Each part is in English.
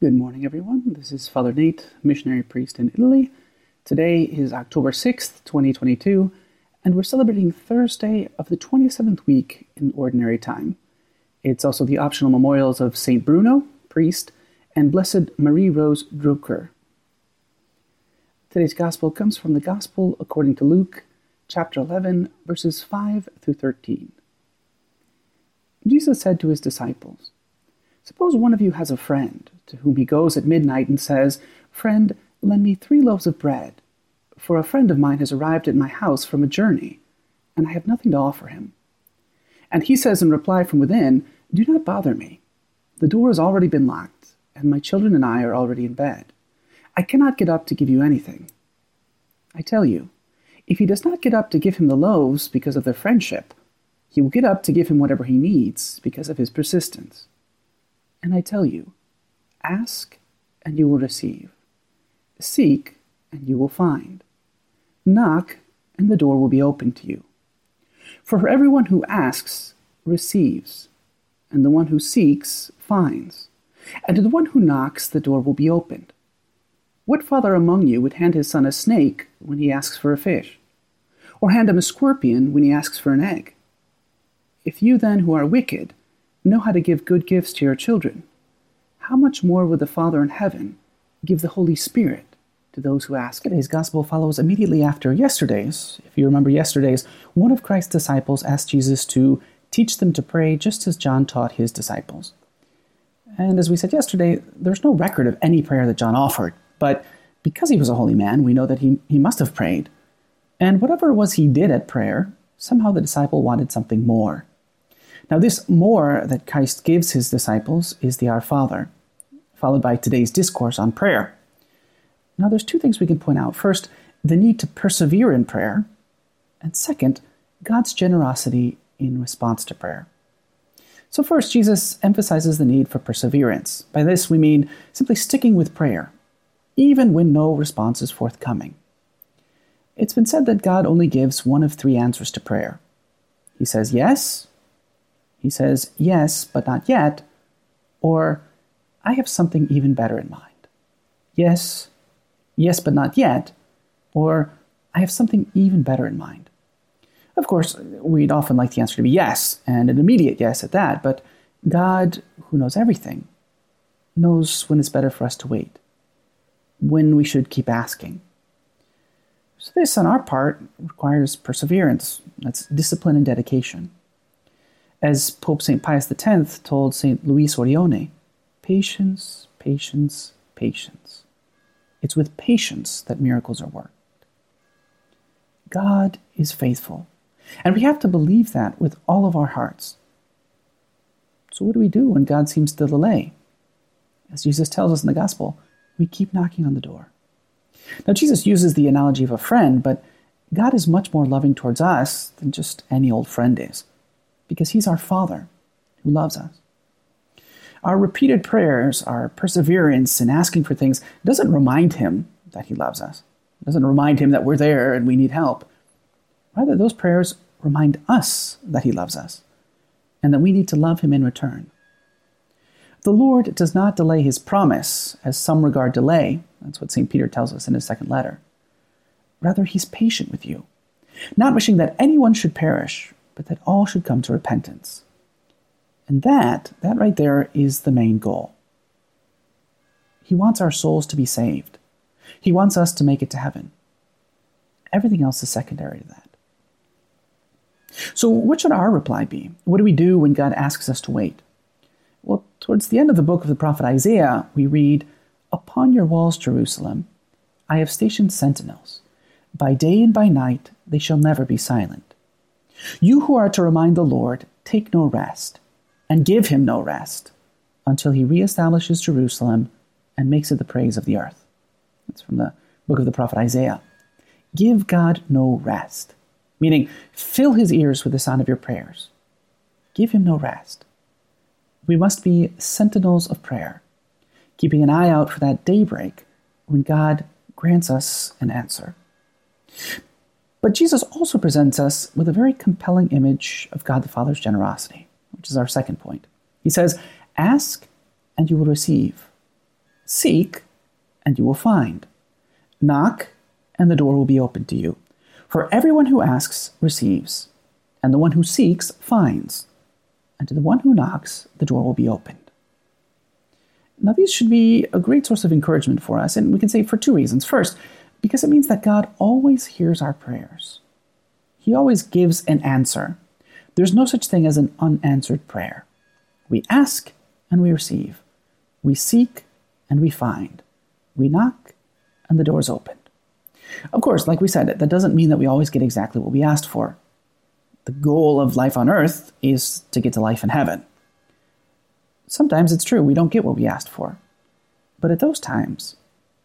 Good morning, everyone. This is Father Nate, missionary priest in Italy. Today is October 6th, 2022, and we're celebrating Thursday of the 27th week in Ordinary Time. It's also the optional memorials of St. Bruno, priest, and Blessed Marie Rose Durocher. Today's Gospel comes from the Gospel according to Luke, chapter 11, verses 5 through 13. Jesus said to his disciples, Suppose one of you has a friend to whom he goes at midnight and says, Friend, lend me three loaves of bread, for a friend of mine has arrived at my house from a journey, and I have nothing to offer him. And he says in reply from within, Do not bother me. The door has already been locked, and my children and I are already in bed. I cannot get up to give you anything. I tell you, if he does not get up to give him the loaves because of their friendship, he will get up to give him whatever he needs because of his persistence. And I tell you, ask and you will receive. Seek and you will find. Knock and the door will be opened to you. For everyone who asks receives, and the one who seeks finds, and to the one who knocks the door will be opened. What father among you would hand his son a snake when he asks for a fish? Or hand him a scorpion when he asks for an egg? If you then, who are wicked, know how to give good gifts to your children, how much more will the Father in heaven give the Holy Spirit to those who ask? Today's gospel follows immediately after yesterday's. If you remember yesterday's, one of Christ's disciples asked Jesus to teach them to pray just as John taught his disciples. And as we said yesterday, there's no record of any prayer that John offered, but because he was a holy man, we know that he, he must have prayed. And whatever it was he did at prayer, somehow the disciple wanted something more. Now, this more that Christ gives his disciples is the Our Father, followed by today's discourse on prayer. Now, there's two things we can point out. First, the need to persevere in prayer, and second, God's generosity in response to prayer. So, first, Jesus emphasizes the need for perseverance. By this, we mean simply sticking with prayer, even when no response is forthcoming. It's been said that God only gives one of three answers to prayer. He says yes, he says, Yes, but not yet, or I have something even better in mind. Yes, yes, but not yet, or I have something even better in mind. Of course, we'd often like the answer to be yes, and an immediate yes at that, but God, who knows everything, knows when it's better for us to wait, when we should keep asking. So, this on our part requires perseverance, that's discipline and dedication. As Pope St. Pius X told St. Luis Orione, patience, patience, patience. It's with patience that miracles are worked. God is faithful, and we have to believe that with all of our hearts. So, what do we do when God seems to delay? As Jesus tells us in the Gospel, we keep knocking on the door. Now, Jesus uses the analogy of a friend, but God is much more loving towards us than just any old friend is because He's our Father who loves us. Our repeated prayers, our perseverance in asking for things, doesn't remind Him that He loves us, it doesn't remind Him that we're there and we need help. Rather, those prayers remind us that He loves us and that we need to love Him in return. The Lord does not delay His promise, as some regard delay. That's what St. Peter tells us in his second letter. Rather, He's patient with you, not wishing that anyone should perish, but that all should come to repentance. And that, that right there is the main goal. He wants our souls to be saved. He wants us to make it to heaven. Everything else is secondary to that. So, what should our reply be? What do we do when God asks us to wait? Well, towards the end of the book of the prophet Isaiah, we read, Upon your walls, Jerusalem, I have stationed sentinels. By day and by night they shall never be silent. You who are to remind the Lord, take no rest, and give him no rest, until he reestablishes Jerusalem and makes it the praise of the earth. That's from the book of the prophet Isaiah. Give God no rest, meaning fill his ears with the sound of your prayers. Give him no rest. We must be sentinels of prayer, keeping an eye out for that daybreak when God grants us an answer. But Jesus also presents us with a very compelling image of God the Father's generosity, which is our second point. He says, Ask and you will receive. Seek, and you will find. Knock, and the door will be opened to you. For everyone who asks receives, and the one who seeks finds, and to the one who knocks the door will be opened. Now, these should be a great source of encouragement for us, and we can say for two reasons. First, because it means that God always hears our prayers, He always gives an answer. There's no such thing as an unanswered prayer. We ask and we receive, we seek and we find, we knock and the door is opened. Of course, like we said, that doesn't mean that we always get exactly what we asked for. The goal of life on earth is to get to life in heaven. Sometimes it's true, we don't get what we asked for. But at those times,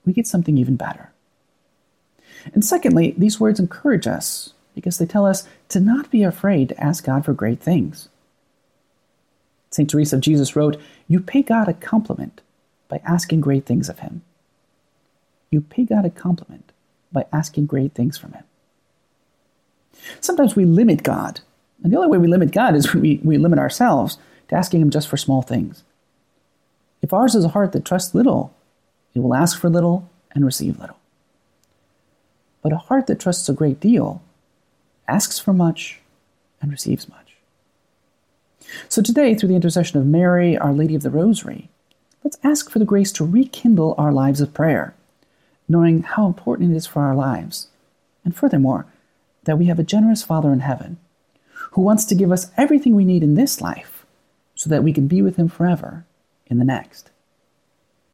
we get something even better. And secondly, these words encourage us because they tell us to not be afraid to ask God for great things. St. Teresa of Jesus wrote, You pay God a compliment by asking great things of Him. You pay God a compliment by asking great things from Him. Sometimes we limit God, and the only way we limit God is when we, we limit ourselves to asking Him just for small things. If ours is a heart that trusts little, it will ask for little and receive little. But a heart that trusts a great deal asks for much and receives much. So today, through the intercession of Mary, Our Lady of the Rosary, let's ask for the grace to rekindle our lives of prayer, knowing how important it is for our lives, and furthermore, that we have a generous Father in heaven who wants to give us everything we need in this life so that we can be with him forever in the next.